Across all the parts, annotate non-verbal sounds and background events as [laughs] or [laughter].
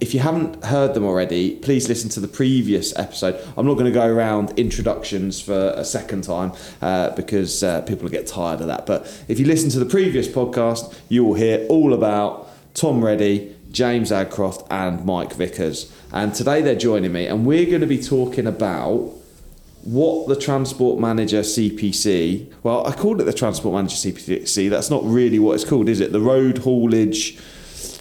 if you haven't heard them already, please listen to the previous episode. I'm not going to go around introductions for a second time uh, because uh, people get tired of that. But if you listen to the previous podcast, you will hear all about Tom Reddy, James Adcroft, and Mike Vickers. And today they're joining me, and we're going to be talking about what the Transport Manager CPC, well, I called it the Transport Manager CPC, that's not really what it's called, is it? The Road Haulage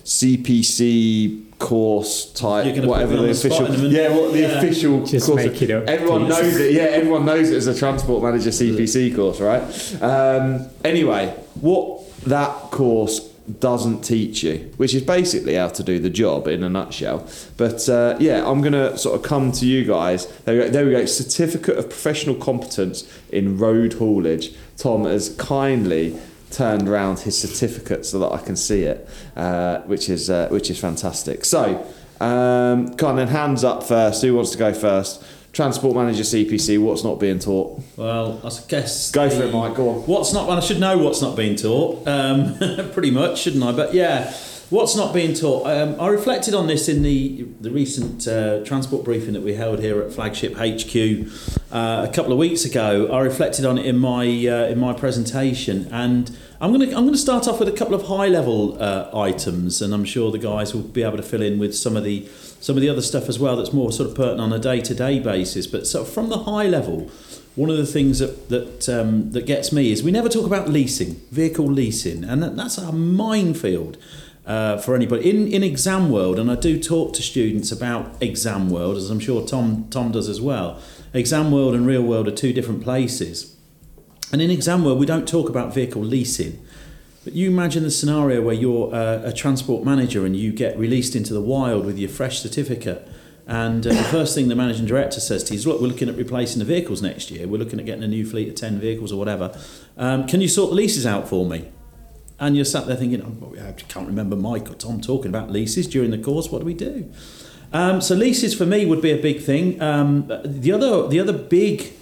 CPC course type, whatever the, the official, yeah, what the yeah. official Just course. Make it up, everyone please. knows it. Yeah, everyone knows it as a transport manager CPC course, right? Um, anyway, what that course doesn't teach you, which is basically how to do the job in a nutshell. But uh, yeah, I'm gonna sort of come to you guys. There we go. There we go. Certificate of professional competence in road haulage. Tom has kindly turned around his certificate so that I can see it, uh, which is uh, which is fantastic. So, um, of hands up first. Who wants to go first? Transport Manager CPC. What's not being taught? Well, I guess go for it, Mike. Go on. What's not? Well, I should know what's not being taught. Um, [laughs] pretty much, shouldn't I? But yeah. What's not being taught? Um, I reflected on this in the the recent uh, transport briefing that we held here at Flagship HQ uh, a couple of weeks ago. I reflected on it in my uh, in my presentation, and I'm going to I'm to start off with a couple of high level uh, items, and I'm sure the guys will be able to fill in with some of the some of the other stuff as well. That's more sort of pertinent on a day to day basis. But so from the high level, one of the things that that um, that gets me is we never talk about leasing, vehicle leasing, and that, that's a minefield uh, for anybody in in exam world. And I do talk to students about exam world, as I'm sure Tom Tom does as well. Exam world and real world are two different places. And in exam world, we don't talk about vehicle leasing. But you imagine the scenario where you're uh, a transport manager and you get released into the wild with your fresh certificate. And uh, the first thing the managing director says to you is, Look, we're looking at replacing the vehicles next year. We're looking at getting a new fleet of 10 vehicles or whatever. Um, can you sort the leases out for me? And you're sat there thinking, oh, I can't remember Mike or Tom talking about leases during the course. What do we do? Um, so leases for me would be a big thing. Um, the other the other big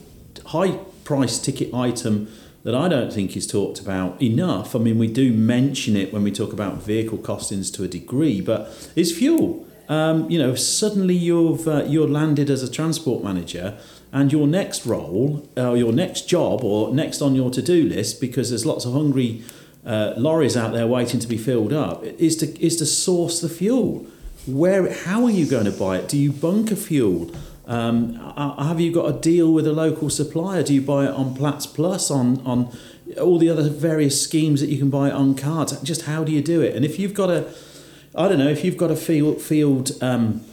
high price ticket item that I don't think is talked about enough. I mean, we do mention it when we talk about vehicle costings to a degree, but is fuel. Um, you know, suddenly you've uh, you're landed as a transport manager, and your next role, or uh, your next job, or next on your to do list, because there's lots of hungry uh, lorries out there waiting to be filled up, is to is to source the fuel. Where, how are you going to buy it? Do you bunker fuel? Um, have you got a deal with a local supplier? Do you buy it on Platts Plus, on, on all the other various schemes that you can buy it on cards? Just how do you do it? And if you've got a, I don't know, if you've got a field, field um,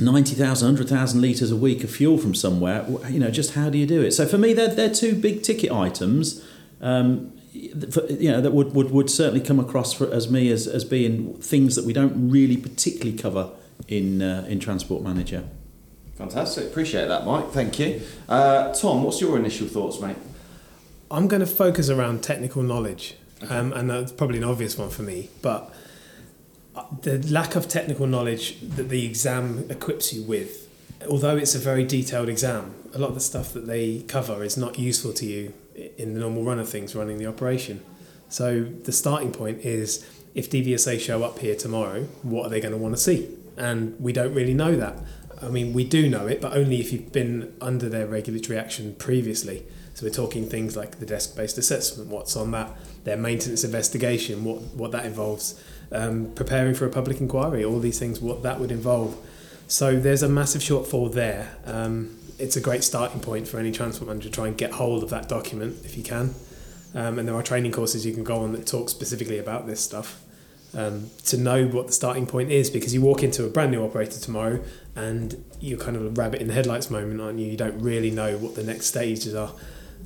90,000, 100,000 litres a week of fuel from somewhere, you know, just how do you do it? So for me, they're, they're two big ticket items. Um, you know, that would, would, would certainly come across for, as me as, as being things that we don't really particularly cover in uh, in Transport Manager. Fantastic, appreciate that, Mike. Thank you, uh, Tom. What's your initial thoughts, mate? I'm going to focus around technical knowledge, um, and that's probably an obvious one for me, but uh, the lack of technical knowledge that the exam equips you with, although it's a very detailed exam, a lot of the stuff that they cover is not useful to you in the normal run of things running the operation. So the starting point is if DVSA show up here tomorrow, what are they going to want to see? And we don't really know that. I mean, we do know it, but only if you've been under their regulatory action previously. So we're talking things like the desk-based assessment, what's on that, their maintenance investigation, what what that involves, um, preparing for a public inquiry, all these things, what that would involve. So there's a massive shortfall there. Um, it's a great starting point for any transport manager to try and get hold of that document if you can. Um, and there are training courses you can go on that talk specifically about this stuff. Um, to know what the starting point is because you walk into a brand new operator tomorrow and you're kind of a rabbit in the headlights moment, aren't you? You don't really know what the next stages are.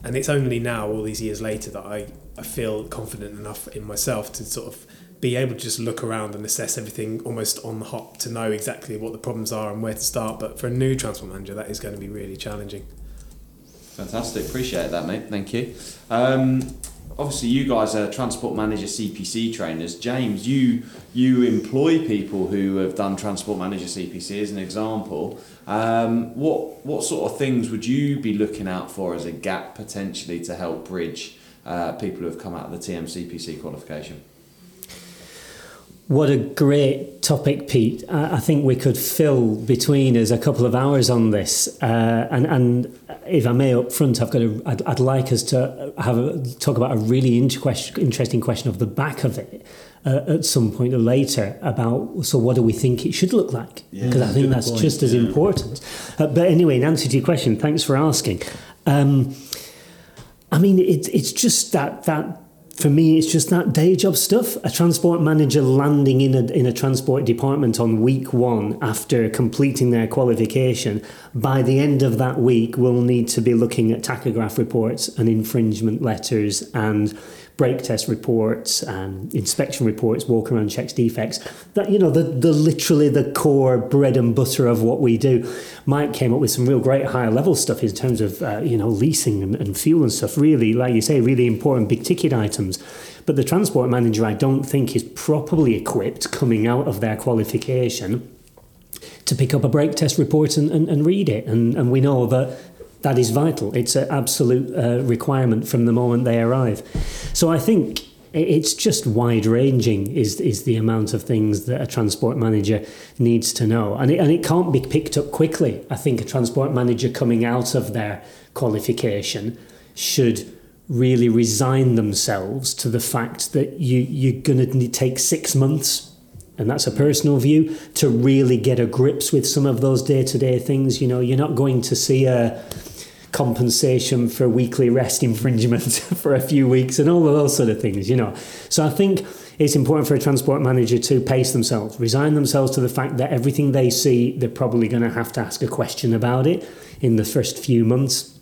And it's only now, all these years later, that I, I feel confident enough in myself to sort of be able to just look around and assess everything almost on the hop to know exactly what the problems are and where to start. But for a new transport manager, that is going to be really challenging. Fantastic, appreciate that, mate. Thank you. Um, obviously, you guys are transport manager CPC trainers. James, you you employ people who have done transport manager CPC as an example. Um, what what sort of things would you be looking out for as a gap potentially to help bridge uh, people who have come out of the TMCPC qualification? What a great topic, Pete. I think we could fill between us a couple of hours on this. Uh, and, and if I may, up front, I've got a, I'd, I'd like us to have a, talk about a really interesting question of the back of it. Uh, at some point or later about so what do we think it should look like because yeah, I think that's point, just as yeah. important. Uh, but anyway, in answer to your question, thanks for asking. Um, I mean, it's it's just that that for me, it's just that day job stuff. A transport manager landing in a, in a transport department on week one after completing their qualification, by the end of that week, will need to be looking at tachograph reports and infringement letters and brake test reports and inspection reports, walk around checks defects. That you know, the, the literally the core bread and butter of what we do. Mike came up with some real great higher level stuff in terms of uh, you know leasing and, and fuel and stuff. Really, like you say, really important big ticket items. But the transport manager, I don't think, is properly equipped coming out of their qualification to pick up a brake test report and, and, and read it. And, and we know that that is vital. It's an absolute uh, requirement from the moment they arrive. So I think it's just wide ranging is is the amount of things that a transport manager needs to know and it, and it can't be picked up quickly i think a transport manager coming out of their qualification should really resign themselves to the fact that you you're going to take 6 months and that's a personal view to really get a grips with some of those day-to-day things you know you're not going to see a compensation for weekly rest infringement [laughs] for a few weeks and all of those sort of things, you know. So I think it's important for a transport manager to pace themselves, resign themselves to the fact that everything they see, they're probably going to have to ask a question about it in the first few months.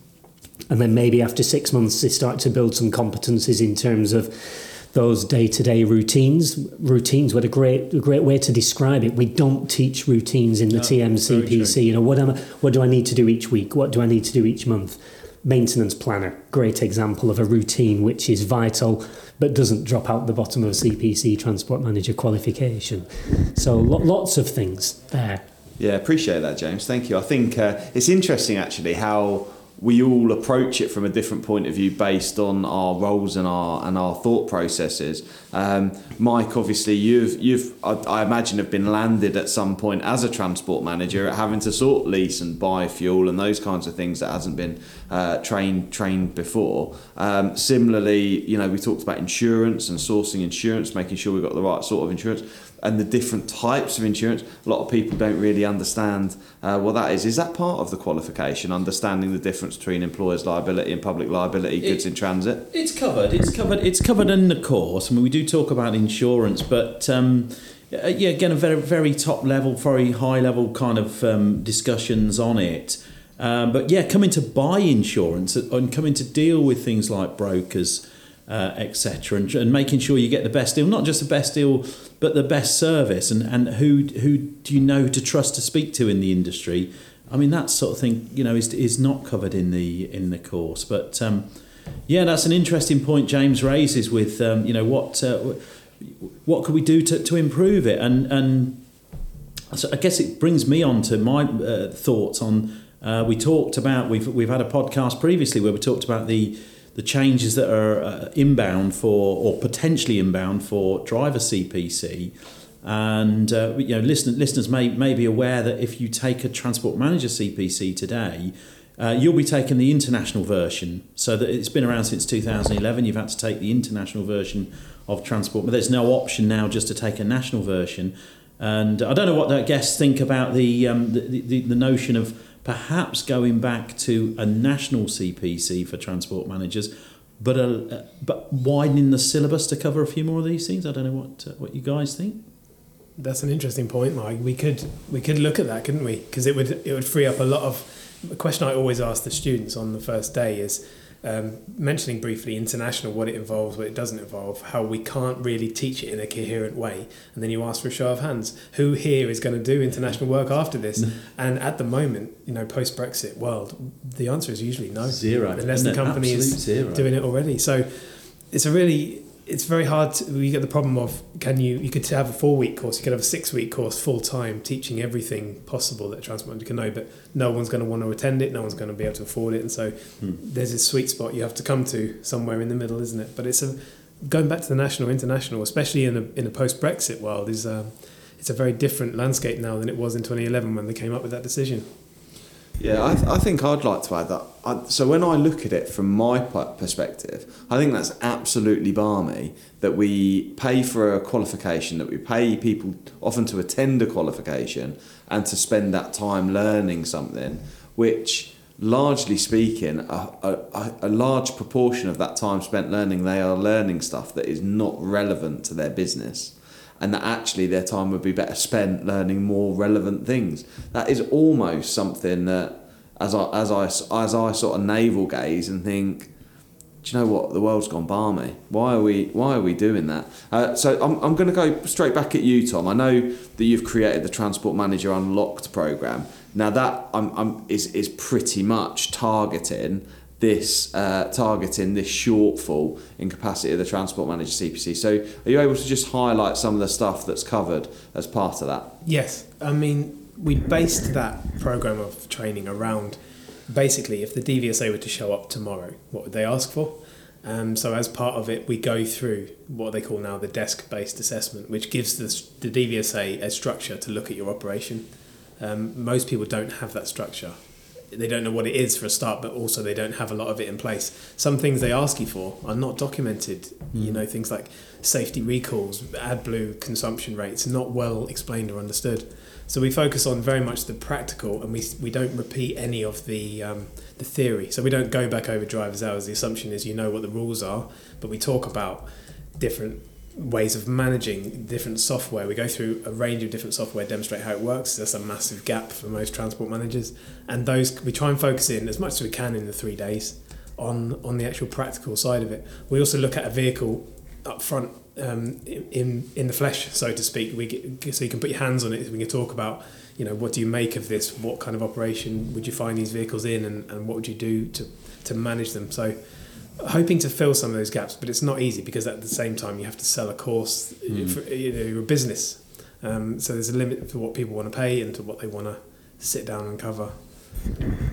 And then maybe after six months, they start to build some competencies in terms of those day-to-day routines. Routines, what a great, a great way to describe it. We don't teach routines in the no, TMCPC. You know, what am I, what do I need to do each week? What do I need to do each month? Maintenance planner, great example of a routine which is vital but doesn't drop out the bottom of a CPC transport manager qualification. So lots of things there. Yeah, appreciate that, James. Thank you. I think uh, it's interesting actually how we all approach it from a different point of view based on our roles and our and our thought processes. Um, Mike, obviously, you've you've I, I, imagine have been landed at some point as a transport manager at having to sort lease and buy fuel and those kinds of things that hasn't been uh, trained trained before. Um, similarly, you know, we talked about insurance and sourcing insurance, making sure we've got the right sort of insurance and the different types of insurance. A lot of people don't really understand uh, what that is. Is that part of the qualification, understanding the difference between employers' liability and public liability goods it, in transit? It's covered. It's covered. It's covered in the course. I mean, we do talk about insurance, but. Um, uh, yeah, again, a very, very top level, very high level kind of um, discussions on it. Um, but yeah, coming to buy insurance and coming to deal with things like brokers, uh, etc., and, and, making sure you get the best deal, not just the best deal, but the best service, and, and who who do you know to trust to speak to in the industry. I mean, that sort of thing, you know, is, is not covered in the in the course. But um, yeah, that's an interesting point James raises with um, you know what uh, what could we do to, to improve it, and and so I guess it brings me on to my uh, thoughts on. Uh, we talked about we've we've had a podcast previously where we talked about the the changes that are uh, inbound for or potentially inbound for driver CPC. And uh, you know, listen, listeners may, may be aware that if you take a transport manager CPC today, uh, you'll be taking the international version. So that it's been around since 2011. You've had to take the international version of transport, but there's no option now just to take a national version. And I don't know what the guests think about the um, the, the, the notion of perhaps going back to a national CPC for transport managers, but a, but widening the syllabus to cover a few more of these things. I don't know what uh, what you guys think. That's an interesting point, Mike. We could we could look at that, couldn't we? Because it would it would free up a lot of. The question I always ask the students on the first day is, um, mentioning briefly international, what it involves, what it doesn't involve, how we can't really teach it in a coherent way. And then you ask for a show of hands. Who here is going to do international work after this? and at the moment, you know, post Brexit world, the answer is usually no. Zero. Unless the company is zero. doing it already. So it's a really it's very hard to, you get the problem of can you you could have a four week course you could have a six week course full time teaching everything possible that a transplant can know but no one's going to want to attend it no one's going to be able to afford it and so there's a sweet spot you have to come to somewhere in the middle isn't it? But it's a going back to the national international especially in a in a post Brexit world is um, it's a very different landscape now than it was in 2011 when they came up with that decision Yeah, I, th- I think I'd like to add that. I, so when I look at it from my perspective, I think that's absolutely balmy that we pay for a qualification, that we pay people often to attend a qualification and to spend that time learning something, which largely speaking, a, a, a- a large proportion of that time spent learning, they are learning stuff that is not relevant to their business and that actually their time would be better spent learning more relevant things. That is almost something that, as I as I as I sort of navel gaze and think, do you know what? The world's gone balmy. Why are we Why are we doing that? Uh, so I'm I'm going to go straight back at you, Tom. I know that you've created the Transport Manager Unlocked program. Now that I'm, I'm is is pretty much targeting this uh, targeting this shortfall in capacity of the Transport Manager CPC. So are you able to just highlight some of the stuff that's covered as part of that? Yes, I mean we based that program of training around basically if the DVSA were to show up tomorrow, what would they ask for? Um, so as part of it, we go through what they call now the desk-based assessment, which gives the, the DVSA a structure to look at your operation. Um, most people don't have that structure. They don't know what it is for a start, but also they don't have a lot of it in place. Some things they ask you for are not documented. You know, things like safety recalls, AdBlue consumption rates, not well explained or understood. So we focus on very much the practical, and we we don't repeat any of the um, the theory. So we don't go back over driver's hours. The assumption is you know what the rules are, but we talk about different ways of managing different software. We go through a range of different software, demonstrate how it works. There's a massive gap for most transport managers, and those we try and focus in as much as we can in the three days on on the actual practical side of it. We also look at a vehicle up front um, in in the flesh, so to speak. We get, so you can put your hands on it. We can talk about you know what do you make of this? What kind of operation would you find these vehicles in, and, and what would you do to to manage them? So hoping to fill some of those gaps, but it's not easy because at the same time you have to sell a course. For, you know, you're business, um, so there's a limit to what people want to pay and to what they want to sit down and cover.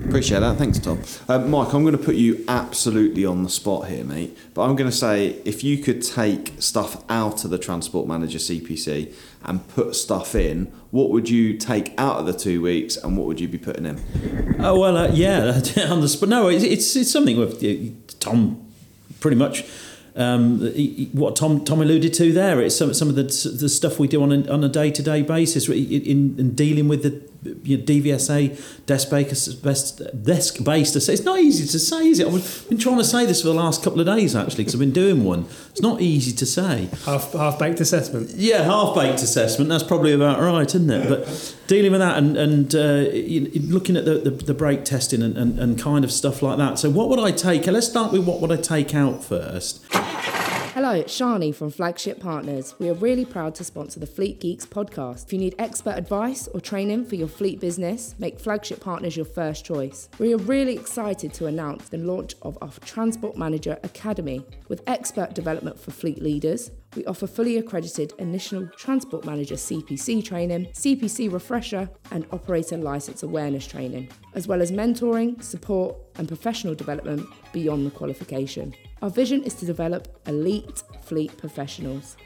Appreciate that. Thanks, Tom. Uh, Mike, I'm going to put you absolutely on the spot here, mate. But I'm going to say if you could take stuff out of the Transport Manager CPC and put stuff in, what would you take out of the two weeks and what would you be putting in? Oh well, uh, [laughs] yeah, on the spot. No, it's, it's it's something with uh, Tom, pretty much. Um, what Tom Tom alluded to there, it's some some of the the stuff we do on a, on a day to day basis in, in dealing with the you know, DVSA desk based desk based. It's not easy to say, is it? I've been trying to say this for the last couple of days actually, because I've been doing one. It's not easy to say. Half half baked assessment. Yeah, half baked assessment. That's probably about right, isn't it? But dealing with that and and uh, looking at the, the, the brake testing and, and, and kind of stuff like that. So what would I take? Let's start with what would I take out first. Hello, it's Shani from Flagship Partners. We are really proud to sponsor the Fleet Geeks podcast. If you need expert advice or training for your fleet business, make Flagship Partners your first choice. We are really excited to announce the launch of our Transport Manager Academy with expert development for fleet leaders. We offer fully accredited initial Transport Manager CPC training, CPC refresher, and operator license awareness training, as well as mentoring, support, and professional development beyond the qualification. Our vision is to develop elite fleet professionals.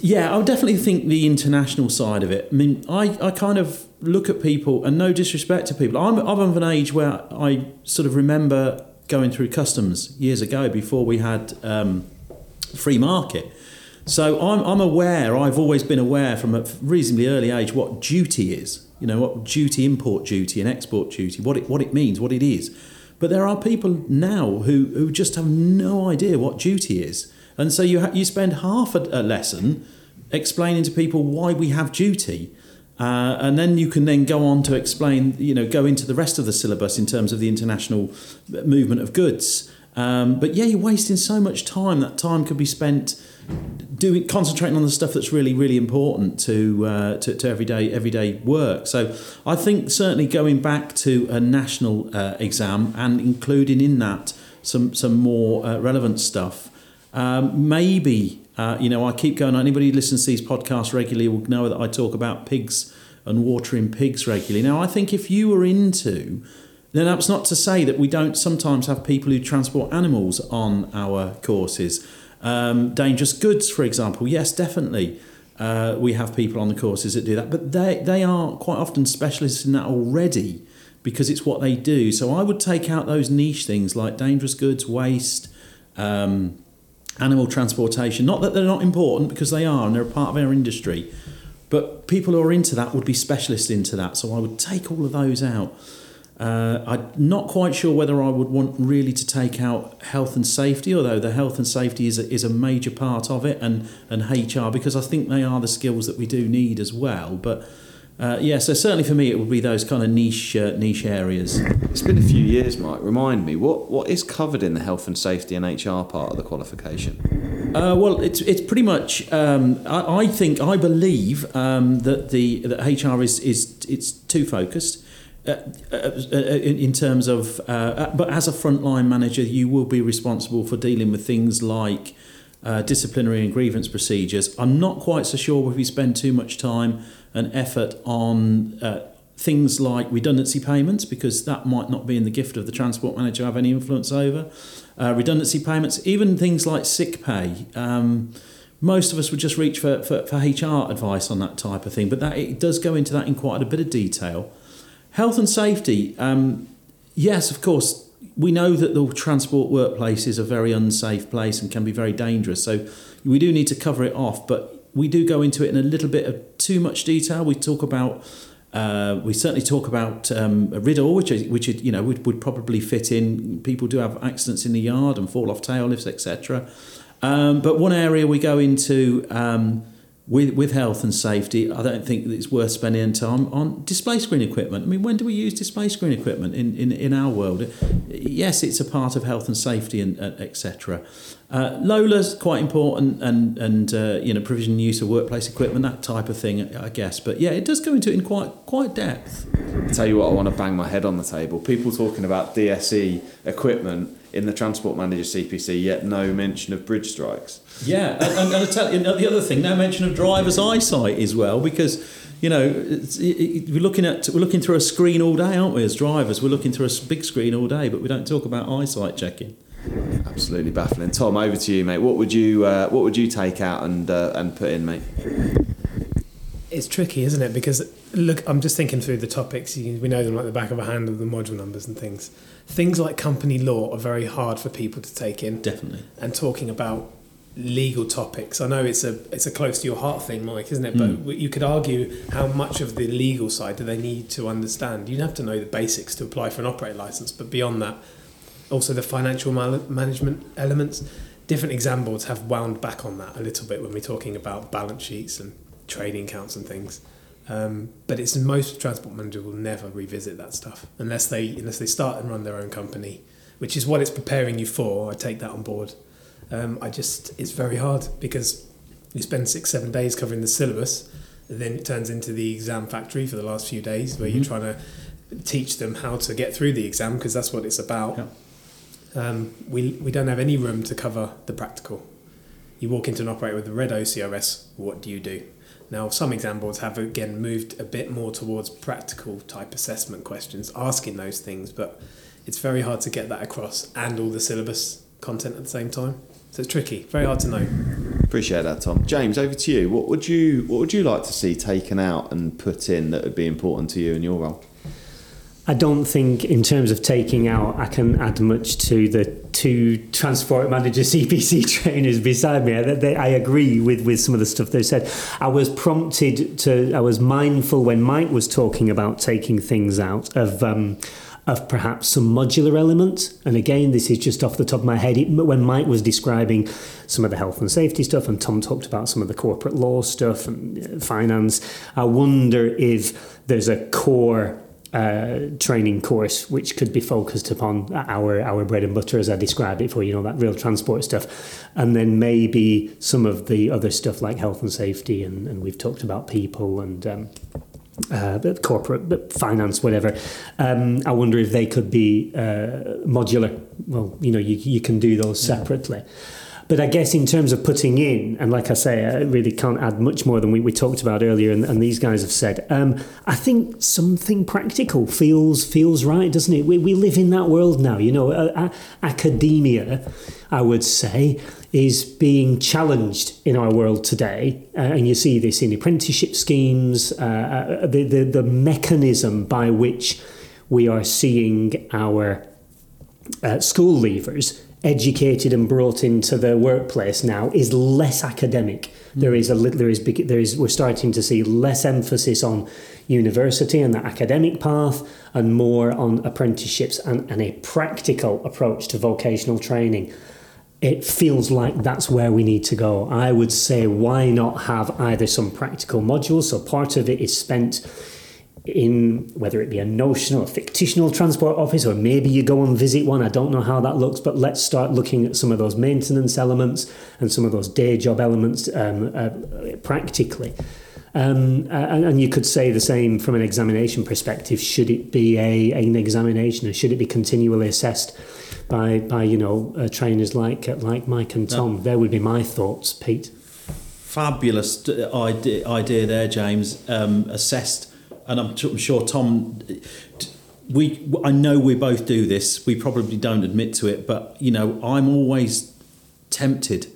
Yeah, I definitely think the international side of it. I mean, I, I kind of look at people, and no disrespect to people, I'm, I'm of an age where I sort of remember going through customs years ago before we had um, free market. So I'm, I'm aware, I've always been aware from a reasonably early age what duty is, you know, what duty, import duty and export duty, what it, what it means, what it is. But there are people now who, who just have no idea what duty is. And so you, ha- you spend half a, a lesson explaining to people why we have duty. Uh, and then you can then go on to explain, you know, go into the rest of the syllabus in terms of the international movement of goods. Um, but yeah, you're wasting so much time. That time could be spent doing concentrating on the stuff that's really really important to uh, to, to, everyday everyday work. So I think certainly going back to a national uh, exam and including in that some some more uh, relevant stuff. Um, maybe uh, you know I keep going. Anybody who listens to these podcasts regularly will know that I talk about pigs and watering pigs regularly. Now I think if you were into then that's not to say that we don't sometimes have people who transport animals on our courses. Um, dangerous goods, for example, yes, definitely. Uh, we have people on the courses that do that, but they, they are quite often specialists in that already because it's what they do. So I would take out those niche things like dangerous goods, waste, um, animal transportation. Not that they're not important because they are and they're a part of our industry, but people who are into that would be specialists into that. So I would take all of those out. Uh, I'm not quite sure whether I would want really to take out health and safety, although the health and safety is a, is a major part of it, and, and HR, because I think they are the skills that we do need as well. But uh, yeah, so certainly for me, it would be those kind of niche uh, niche areas. It's been a few years, Mike. Remind me, what, what is covered in the health and safety and HR part of the qualification? Uh, well, it's it's pretty much. Um, I, I, think I believe um, that the that HR is is it's too focused. Uh, uh, uh, in terms of, but as a frontline manager, you will be responsible for dealing with things like disciplinary and grievance procedures. I'm not quite so sure if we spend too much time and effort on things like redundancy payments because that might not be in the gift of the transport manager to have any influence over. Uh, redundancy payments, even things like sick pay. Um, most of us would just reach for, for, for, HR advice on that type of thing, but that it does go into that in quite a bit of detail. Health and safety, um, yes, of course, we know that the transport workplace is a very unsafe place and can be very dangerous. So we do need to cover it off, but we do go into it in a little bit of too much detail. We talk about uh, we certainly talk about um, a RIDDOR, which is, which you know would, would probably fit in. People do have accidents in the yard and fall off tail lifts, etc. Um, but one area we go into um, with, with health and safety, I don't think it's worth spending time on display screen equipment. I mean, when do we use display screen equipment in, in, in our world? Yes, it's a part of health and safety and uh, etc. Uh, LOLER's quite important and and uh, you know provision and use of workplace equipment that type of thing I guess. But yeah, it does go into it in quite quite depth. I tell you what, I want to bang my head on the table. People talking about DSE equipment in the Transport Manager CPC, yet no mention of bridge strikes. Yeah, and, and, and tell you, the other thing, no mention of driver's eyesight as well, because you know it, it, we're looking at we're looking through a screen all day, aren't we? As drivers, we're looking through a big screen all day, but we don't talk about eyesight checking. Absolutely baffling. Tom, over to you, mate. What would you uh, what would you take out and uh, and put in, mate? It's tricky, isn't it? Because look, I'm just thinking through the topics. we know them like the back of a hand of the module numbers and things. Things like company law are very hard for people to take in. Definitely. And talking about legal topics. I know it's a it's a close to your heart thing, Mike, isn't it? Mm. But you could argue how much of the legal side do they need to understand? You'd have to know the basics to apply for an operator license, but beyond that, also the financial management elements. Different exam boards have wound back on that a little bit when we're talking about balance sheets and trading accounts and things. Um, but it's most transport managers will never revisit that stuff unless they unless they start and run their own company, which is what it's preparing you for. I take that on board. Um, I just it's very hard because you spend six seven days covering the syllabus, and then it turns into the exam factory for the last few days where mm-hmm. you're trying to teach them how to get through the exam because that's what it's about. Yeah. Um, we we don't have any room to cover the practical. You walk into an operator with a red OCRS. What do you do? Now, some exam boards have again moved a bit more towards practical type assessment questions, asking those things, but it's very hard to get that across and all the syllabus content at the same time. So it's tricky, very hard to know. Appreciate that, Tom. James, over to you. What would you What would you like to see taken out and put in that would be important to you in your role? I don't think, in terms of taking out, I can add much to the two transport manager [laughs] CPC trainers beside me. I, they, I agree with, with some of the stuff they said. I was prompted to, I was mindful when Mike was talking about taking things out of. Um, of perhaps some modular element. And again, this is just off the top of my head. It, when Mike was describing some of the health and safety stuff, and Tom talked about some of the corporate law stuff and uh, finance, I wonder if there's a core uh, training course which could be focused upon our our bread and butter as I described it for you know that real transport stuff and then maybe some of the other stuff like health and safety and, and we've talked about people and um, uh, corporate but finance, whatever. Um, I wonder if they could be uh, modular. Well, you know, you, you can do those separately. Yeah. But I guess in terms of putting in, and like I say, I really can't add much more than we, we talked about earlier, and, and these guys have said. Um, I think something practical feels feels right, doesn't it? We, we live in that world now. You know, uh, academia, I would say, is being challenged in our world today, uh, and you see this in apprenticeship schemes. Uh, uh, the, the the mechanism by which we are seeing our uh, school leavers educated and brought into the workplace now is less academic. Mm. There is a there is there is we're starting to see less emphasis on university and the academic path and more on apprenticeships and, and a practical approach to vocational training. It feels like that's where we need to go. I would say, why not have either some practical modules? So part of it is spent in whether it be a notional, a fictional transport office, or maybe you go and visit one. I don't know how that looks, but let's start looking at some of those maintenance elements and some of those day job elements um, uh, practically. Um, and, and, you could say the same from an examination perspective. Should it be a, an examination, or should it be continually assessed by by you know uh, trainers like uh, like Mike and Tom? No. There would be my thoughts, Pete. Fabulous idea, idea there, James. Um, assessed and I'm, I'm sure Tom, we I know we both do this. We probably don't admit to it, but you know, I'm always tempted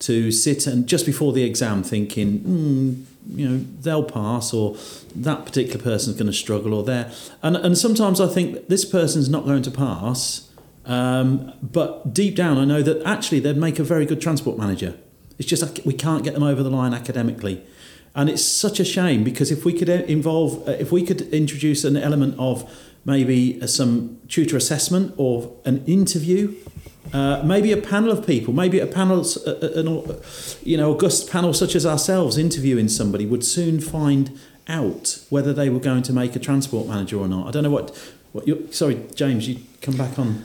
to sit and just before the exam thinking, mm, you know, they'll pass or that particular person's going to struggle or there. And and sometimes I think this person's not going to pass. Um, but deep down, I know that actually they'd make a very good transport manager. It's just we can't get them over the line academically. And it's such a shame because if we could uh, involve, uh, if we could introduce an element of maybe uh, some tutor assessment or an interview, uh, maybe a panel of people, maybe a panel, an, you know, august panel such as ourselves interviewing somebody would soon find out whether they were going to make a transport manager or not. I don't know what. what you sorry, James, you come back on.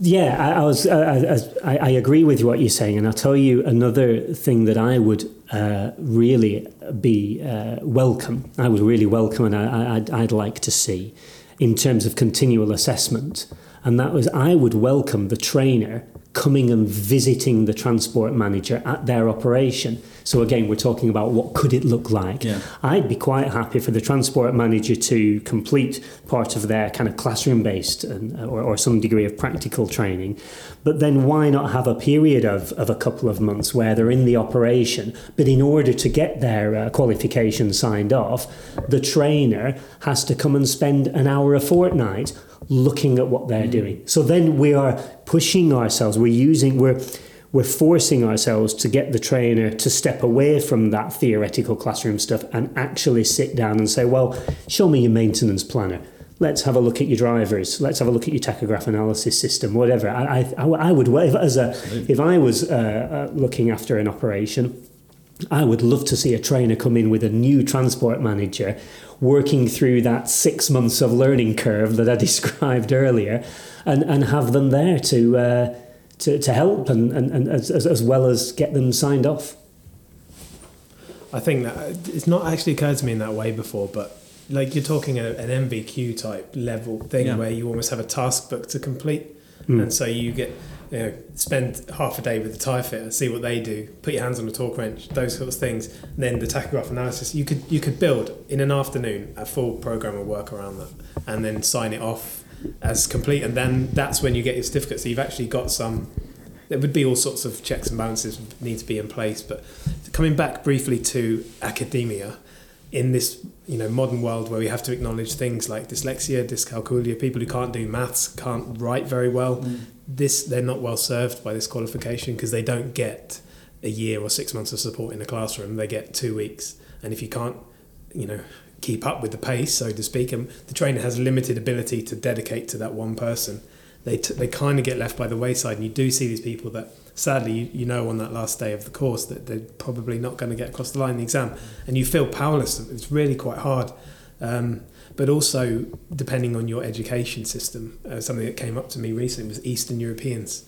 Yeah, I, I was. I, I, I, agree with what you're saying, and I'll tell you another thing that I would uh, really be uh, welcome. I would really welcome, and I, I'd, I'd like to see in terms of continual assessment. And that was, I would welcome the trainer coming and visiting the transport manager at their operation. So again, we're talking about what could it look like. Yeah. I'd be quite happy for the transport manager to complete part of their kind of classroom based or, or some degree of practical training. But then why not have a period of, of a couple of months where they're in the operation, but in order to get their uh, qualification signed off, the trainer has to come and spend an hour a fortnight looking at what they're mm. doing. So then we are pushing ourselves, we're using, we're, we're forcing ourselves to get the trainer to step away from that theoretical classroom stuff and actually sit down and say, well, show me your maintenance planner. Let's have a look at your drivers. Let's have a look at your tachograph analysis system, whatever. I, I, I would, if, as a, if I was uh, uh, looking after an operation, I would love to see a trainer come in with a new transport manager working through that six months of learning curve that I [laughs] described earlier and, and have them there to, uh, to, to help and, and, and as, as well as get them signed off. I think that it's not actually occurred to me in that way before, but like you're talking a, an NVQ type level thing yeah. where you almost have a task book to complete. Mm. And so you get you know, spend half a day with the tyre fitter, see what they do, put your hands on the torque wrench, those sorts of things. And then the tachograph analysis, you could you could build in an afternoon a full program of work around that, and then sign it off as complete. And then that's when you get your certificate. So you've actually got some. There would be all sorts of checks and balances need to be in place. But coming back briefly to academia, in this you know modern world where we have to acknowledge things like dyslexia, dyscalculia, people who can't do maths, can't write very well, mm this they're not well served by this qualification because they don't get a year or six months of support in the classroom. They get two weeks, and if you can't, you know, keep up with the pace, so to speak, and the trainer has limited ability to dedicate to that one person, they, t- they kind of get left by the wayside. And you do see these people that, sadly, you, you know on that last day of the course that they're probably not going to get across the line in the exam. And you feel powerless. It's really quite hard. Um, but also, depending on your education system, uh, something that came up to me recently was Eastern Europeans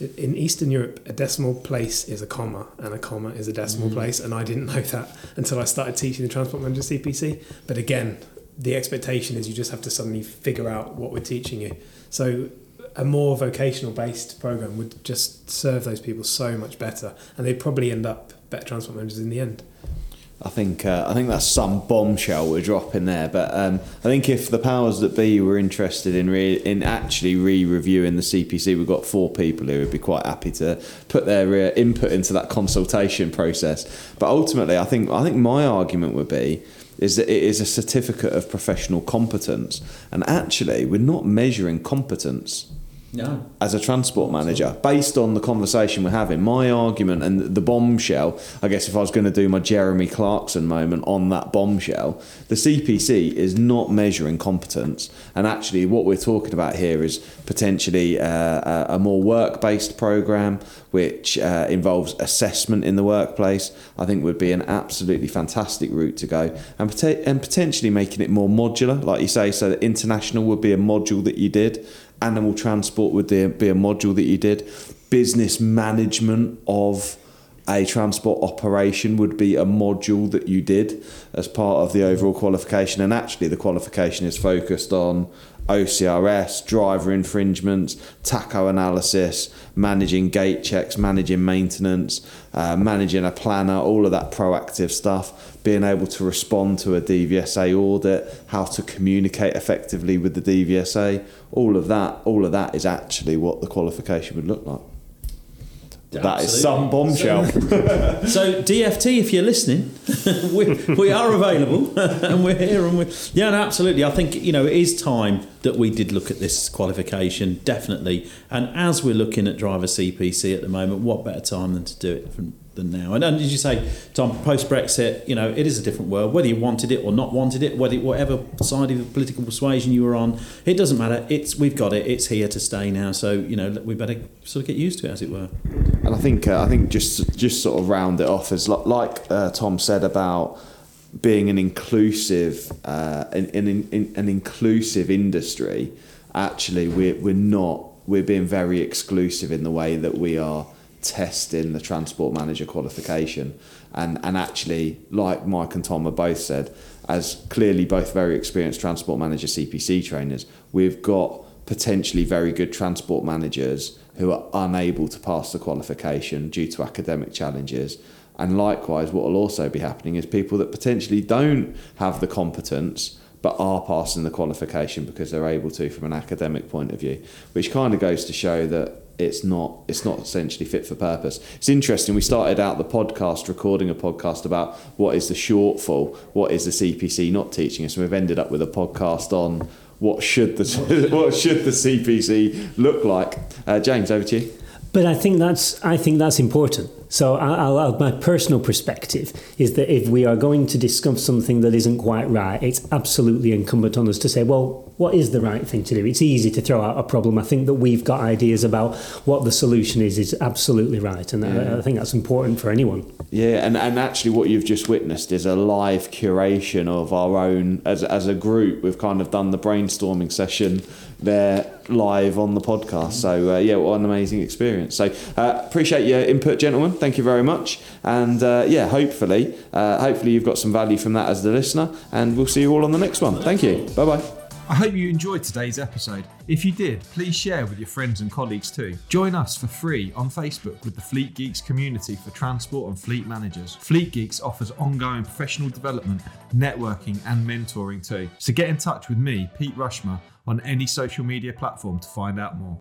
in Eastern Europe, a decimal place is a comma, and a comma is a decimal mm. place, and I didn't know that until I started teaching the Transport Manager CPC. But again, the expectation is you just have to suddenly figure out what we're teaching you. So a more vocational based program would just serve those people so much better, and they'd probably end up better transport managers in the end. I think uh, I think that's some bombshell we're dropping there. But um, I think if the powers that be were interested in re- in actually re-reviewing the CPC, we've got four people who would be quite happy to put their uh, input into that consultation process. But ultimately, I think I think my argument would be is that it is a certificate of professional competence, and actually, we're not measuring competence no. As a transport manager, based on the conversation we're having, my argument and the bombshell, I guess if I was going to do my Jeremy Clarkson moment on that bombshell, the CPC is not measuring competence. And actually, what we're talking about here is potentially uh, a more work based program which uh, involves assessment in the workplace, I think would be an absolutely fantastic route to go. And, pot- and potentially making it more modular, like you say, so that international would be a module that you did animal transport would be a module that you did. Business management of a transport operation would be a module that you did as part of the overall qualification. And actually, the qualification is focused on OCRS, driver infringements, tacho analysis, managing gate checks, managing maintenance, uh, managing a planner, all of that proactive stuff, being able to respond to a DVSA audit, how to communicate effectively with the DVSA, all of that, all of that is actually what the qualification would look like. That is some bombshell. So, so, DFT, if you're listening, [laughs] we, we are available [laughs] and we're here. And we yeah, no, absolutely. I think you know it is time that we did look at this qualification, definitely. And as we're looking at driver CPC at the moment, what better time than to do it from than now. And, and as you say, Tom, post Brexit, you know, it is a different world. Whether you wanted it or not wanted it, whether whatever side of the political persuasion you were on, it doesn't matter. It's we've got it. It's here to stay now. So you know, we better sort of get used to it, as it were. And I think uh, I think just just sort of round it off as like uh, Tom said about being an inclusive uh, in, in, an inclusive industry. Actually, we're we're not. We're being very exclusive in the way that we are testing the transport manager qualification. And, and actually, like Mike and Tom have both said, as clearly both very experienced transport manager CPC trainers, we've got potentially very good transport managers who are unable to pass the qualification due to academic challenges. And likewise, what will also be happening is people that potentially don't have the competence but are passing the qualification because they're able to from an academic point of view, which kind of goes to show that it's not it's not essentially fit for purpose. It's interesting. We started out the podcast recording a podcast about what is the shortfall, what is the CPC not teaching us, and we've ended up with a podcast on what should the [laughs] what should the CPC look like. Uh, James, over to you. But I think that's I think that's important. So I'll, I'll, my personal perspective is that if we are going to discuss something that isn't quite right, it's absolutely incumbent on us to say, well, what is the right thing to do? It's easy to throw out a problem. I think that we've got ideas about what the solution is is absolutely right, and yeah. I, I think that's important for anyone. Yeah, and, and actually, what you've just witnessed is a live curation of our own as as a group. We've kind of done the brainstorming session there live on the podcast. So uh, yeah, what an amazing experience. So uh, appreciate your input, gentlemen. Thank you very much. And uh, yeah, hopefully, uh, hopefully you've got some value from that as the listener. And we'll see you all on the next one. Thank you. Bye bye. I hope you enjoyed today's episode. If you did, please share with your friends and colleagues too. Join us for free on Facebook with the Fleet Geeks community for transport and fleet managers. Fleet Geeks offers ongoing professional development, networking, and mentoring too. So get in touch with me, Pete Rushmer on any social media platform to find out more.